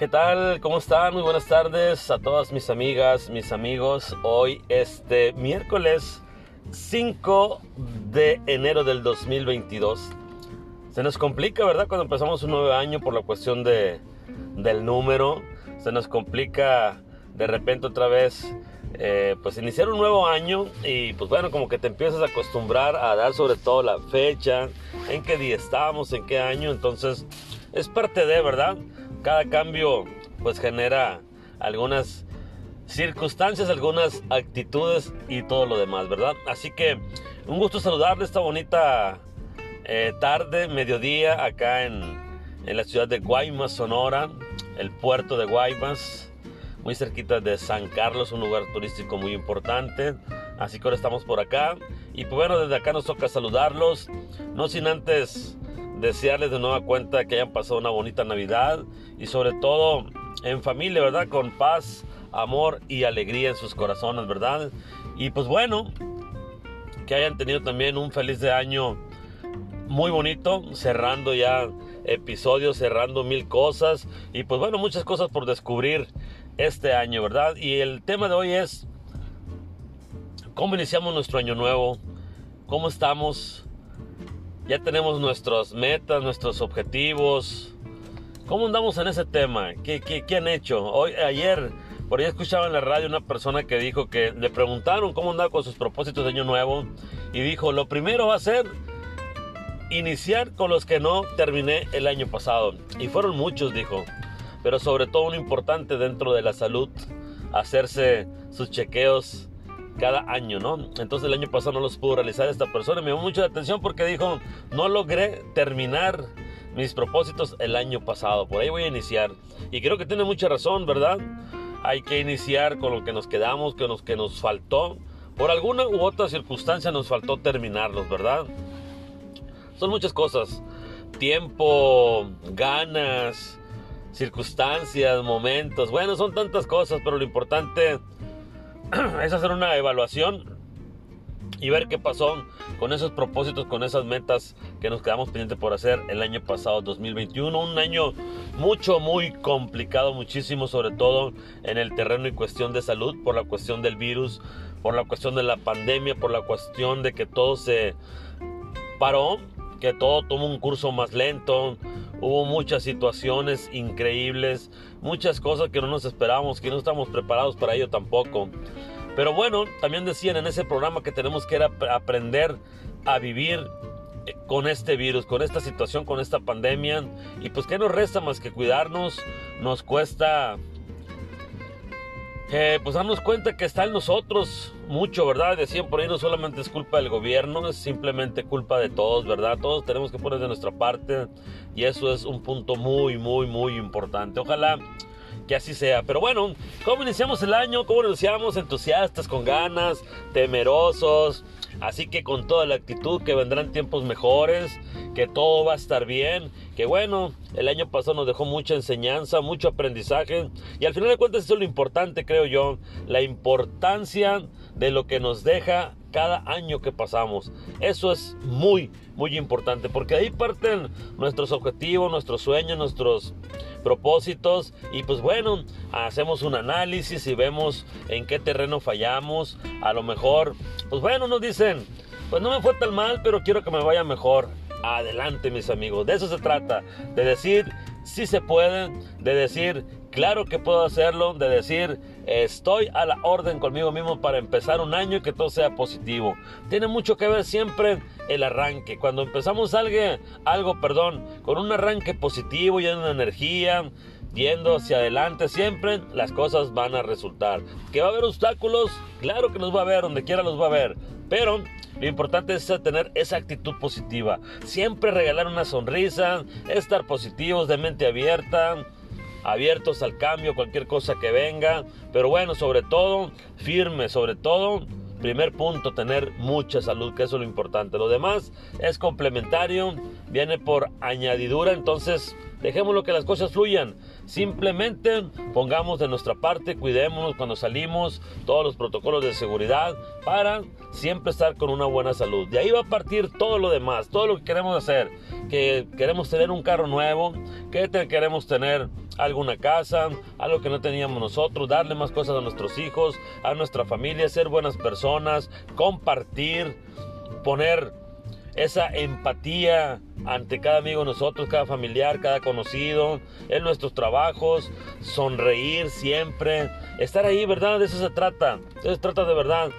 ¿Qué tal? ¿Cómo están? Muy buenas tardes a todas mis amigas, mis amigos. Hoy, este miércoles 5 de enero del 2022. Se nos complica, ¿verdad? Cuando empezamos un nuevo año por la cuestión de, del número. Se nos complica de repente otra vez, eh, pues iniciar un nuevo año y pues bueno, como que te empiezas a acostumbrar a dar sobre todo la fecha, en qué día estamos, en qué año. Entonces, es parte de, ¿verdad? Cada cambio pues genera algunas circunstancias, algunas actitudes y todo lo demás, ¿verdad? Así que un gusto saludarle esta bonita eh, tarde, mediodía, acá en, en, la ciudad de Guaymas, Sonora, el puerto de Guaymas, muy cerquita de San Carlos, un lugar turístico muy importante. Así que ahora estamos por acá. Y pues bueno, desde acá nos toca saludarlos, no sin antes desearles de nueva cuenta que hayan pasado una bonita Navidad y sobre todo en familia, ¿verdad? Con paz, amor y alegría en sus corazones, ¿verdad? Y pues bueno, que hayan tenido también un feliz de año muy bonito, cerrando ya episodios, cerrando mil cosas y pues bueno, muchas cosas por descubrir este año, ¿verdad? Y el tema de hoy es cómo iniciamos nuestro año nuevo, cómo estamos, ya tenemos nuestras metas, nuestros objetivos. ¿Cómo andamos en ese tema? ¿Qué, qué, han hecho? Hoy, ayer, por ahí escuchaba en la radio una persona que dijo que le preguntaron cómo andaba con sus propósitos de año nuevo y dijo, lo primero va a ser iniciar con los que no terminé el año pasado. Y fueron muchos, dijo. Pero sobre todo un importante dentro de la salud, hacerse sus chequeos cada año, ¿no? Entonces el año pasado no los pudo realizar esta persona. Me llamó mucho la atención porque dijo, no logré terminar mis propósitos el año pasado. Por ahí voy a iniciar. Y creo que tiene mucha razón, ¿verdad? Hay que iniciar con lo que nos quedamos, con lo que nos faltó. Por alguna u otra circunstancia nos faltó terminarlos, ¿verdad? Son muchas cosas. Tiempo, ganas, circunstancias, momentos. Bueno, son tantas cosas, pero lo importante es hacer una evaluación y ver qué pasó con esos propósitos, con esas metas que nos quedamos pendientes por hacer el año pasado, 2021. Un año mucho, muy complicado, muchísimo, sobre todo en el terreno y cuestión de salud, por la cuestión del virus, por la cuestión de la pandemia, por la cuestión de que todo se paró, que todo tomó un curso más lento, Hubo muchas situaciones increíbles, muchas cosas que no nos esperábamos, que no estamos preparados para ello tampoco. Pero bueno, también decían en ese programa que tenemos que aprender a vivir eh, con este virus, con esta situación, con esta pandemia. Y pues, ¿qué nos resta más que cuidarnos? Nos cuesta eh, pues darnos cuenta que está en nosotros mucho, ¿verdad? Decían por ahí no solamente es culpa del gobierno, es simplemente culpa de todos, ¿verdad? Todos tenemos que poner de nuestra parte y eso es un punto muy, muy, muy importante. Ojalá que así sea. Pero bueno, ¿cómo iniciamos el año? ¿Cómo iniciamos? Entusiastas, con ganas, temerosos. Así que con toda la actitud que vendrán tiempos mejores, que todo va a estar bien, que bueno, el año pasado nos dejó mucha enseñanza, mucho aprendizaje y al final de cuentas eso es lo importante, creo yo, la importancia de lo que nos deja cada año que pasamos. Eso es muy, muy importante porque ahí parten nuestros objetivos, nuestros sueños, nuestros propósitos y pues bueno, hacemos un análisis y vemos en qué terreno fallamos. A lo mejor, pues bueno, nos dicen, pues no me fue tan mal, pero quiero que me vaya mejor. Adelante mis amigos, de eso se trata, de decir si se puede, de decir claro que puedo hacerlo, de decir estoy a la orden conmigo mismo para empezar un año y que todo sea positivo. Tiene mucho que ver siempre el arranque. Cuando empezamos algo, algo perdón, con un arranque positivo, lleno de energía, yendo hacia adelante, siempre las cosas van a resultar. ¿Que va a haber obstáculos? Claro que los va a haber, donde quiera los va a haber. Pero lo importante es tener esa actitud positiva. Siempre regalar una sonrisa, estar positivos, de mente abierta, abiertos al cambio, cualquier cosa que venga. Pero bueno, sobre todo, firme, sobre todo, primer punto, tener mucha salud, que eso es lo importante. Lo demás es complementario, viene por añadidura, entonces dejémoslo que las cosas fluyan. Simplemente pongamos de nuestra parte, cuidémonos cuando salimos, todos los protocolos de seguridad para siempre estar con una buena salud. De ahí va a partir todo lo demás, todo lo que queremos hacer. Que queremos tener un carro nuevo, que queremos tener alguna casa, algo que no teníamos nosotros, darle más cosas a nuestros hijos, a nuestra familia, ser buenas personas, compartir, poner esa empatía ante cada amigo de nosotros, cada familiar, cada conocido, en nuestros trabajos, sonreír siempre, estar ahí, ¿verdad? De eso se trata, eso se trata de verdad.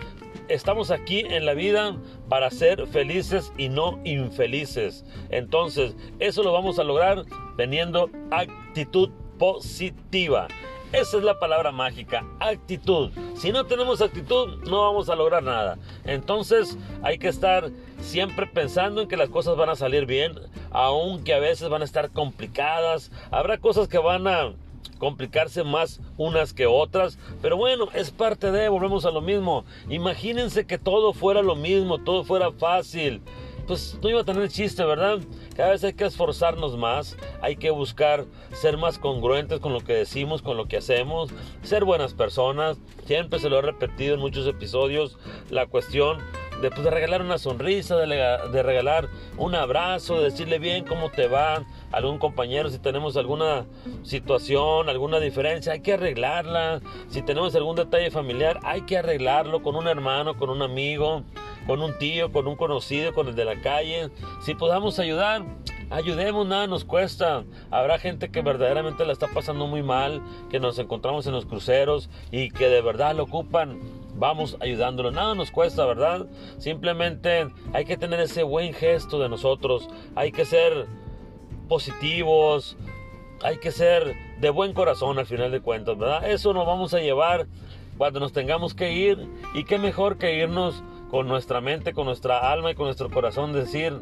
Estamos aquí en la vida para ser felices y no infelices. Entonces, eso lo vamos a lograr teniendo actitud positiva. Esa es la palabra mágica, actitud. Si no tenemos actitud, no vamos a lograr nada. Entonces hay que estar siempre pensando en que las cosas van a salir bien, aunque a veces van a estar complicadas. Habrá cosas que van a complicarse más unas que otras, pero bueno, es parte de, volvemos a lo mismo. Imagínense que todo fuera lo mismo, todo fuera fácil pues no iba a tener chiste, ¿verdad? Cada vez hay que esforzarnos más, hay que buscar ser más congruentes con lo que decimos, con lo que hacemos, ser buenas personas. Siempre se lo he repetido en muchos episodios, la cuestión de, pues, de regalar una sonrisa, de, regalar un abrazo, de decirle bien cómo te va a algún compañero, si tenemos alguna situación, alguna diferencia, hay que arreglarla. Si tenemos algún detalle familiar, hay que arreglarlo con un hermano, con un amigo con un tío, con un conocido, con el de la calle. Si podamos ayudar, ayudemos, nada nos cuesta. Habrá gente que verdaderamente la está pasando muy mal, que nos encontramos en los cruceros y que de verdad lo ocupan. Vamos ayudándolo, nada nos cuesta, ¿verdad? Simplemente hay que tener ese buen gesto de nosotros, hay que ser positivos, hay que ser de buen corazón al final de cuentas, ¿verdad? Eso nos vamos a llevar cuando nos tengamos que ir y qué mejor que irnos con nuestra mente, con nuestra alma y con nuestro corazón decir,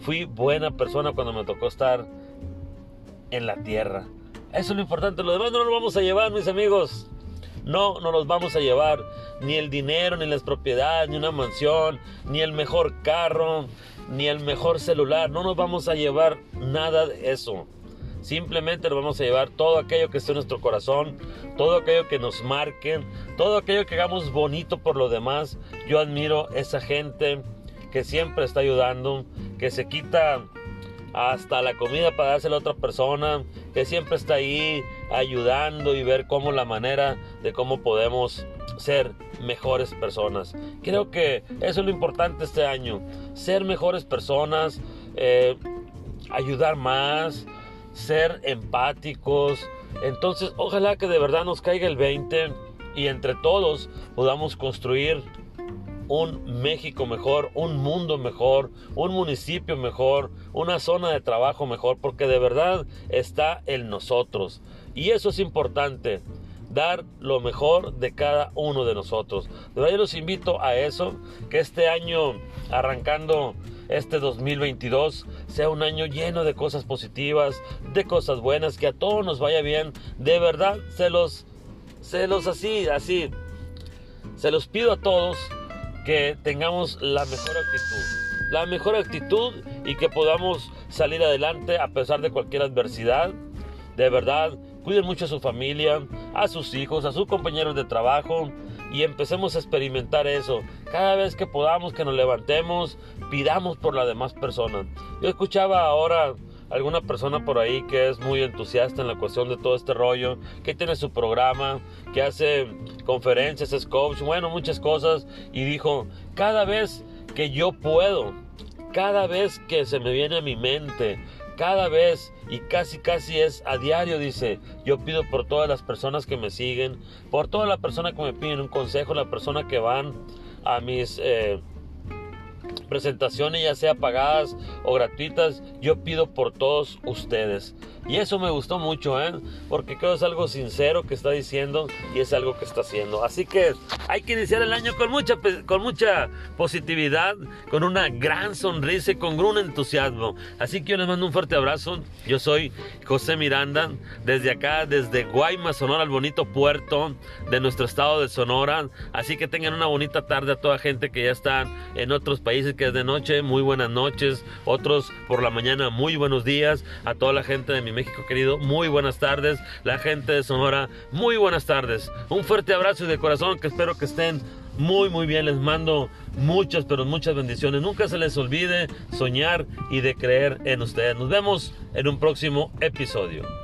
fui buena persona cuando me tocó estar en la tierra. Eso es lo importante, lo demás no lo vamos a llevar, mis amigos. No, no nos vamos a llevar ni el dinero, ni las propiedades, ni una mansión, ni el mejor carro, ni el mejor celular. No nos vamos a llevar nada de eso. Simplemente nos vamos a llevar todo aquello que esté en nuestro corazón, todo aquello que nos marque, todo aquello que hagamos bonito por lo demás. Yo admiro esa gente que siempre está ayudando, que se quita hasta la comida para dársela a otra persona, que siempre está ahí ayudando y ver cómo la manera de cómo podemos ser mejores personas. Creo que eso es lo importante este año, ser mejores personas, eh, ayudar más, ser empáticos. Entonces, ojalá que de verdad nos caiga el 20 y entre todos podamos construir un México mejor, un mundo mejor, un municipio mejor, una zona de trabajo mejor, porque de verdad está en nosotros. Y eso es importante, dar lo mejor de cada uno de nosotros. De verdad yo los invito a eso, que este año arrancando este 2022 sea un año lleno de cosas positivas, de cosas buenas, que a todos nos vaya bien. De verdad, se los, se los así, así, se los pido a todos que tengamos la mejor actitud. La mejor actitud y que podamos salir adelante a pesar de cualquier adversidad. De verdad, cuiden mucho a su familia, a sus hijos, a sus compañeros de trabajo y empecemos a experimentar eso. Cada vez que podamos, que nos levantemos, pidamos por las demás personas. Yo escuchaba ahora alguna persona por ahí que es muy entusiasta en la cuestión de todo este rollo, que tiene su programa, que hace conferencias, es coach, bueno, muchas cosas, y dijo, cada vez que yo puedo, cada vez que se me viene a mi mente, cada vez y casi casi es a diario, dice, yo pido por todas las personas que me siguen, por toda la persona que me piden un consejo, la persona que van a mis... Eh, presentaciones, ya sea pagadas o gratuitas, yo pido por todos ustedes. Y eso me gustó mucho, ¿eh? porque creo que es algo sincero que está diciendo y es algo que está haciendo. Así que hay que iniciar el año con mucha, con mucha positividad, con una gran sonrisa y con un entusiasmo. Así que yo les mando un fuerte abrazo. Yo soy José Miranda, desde acá, desde Guaymas, Sonora, el bonito puerto de nuestro estado de Sonora. Así que tengan una bonita tarde a toda gente que ya está en otros países que es de noche. Muy buenas noches. Otros por la mañana, muy buenos días. A toda la gente de mi México querido, muy buenas tardes. La gente de Sonora, muy buenas tardes. Un fuerte abrazo y de corazón que espero que estén muy muy bien. Les mando muchas, pero muchas bendiciones. Nunca se les olvide soñar y de creer en ustedes. Nos vemos en un próximo episodio.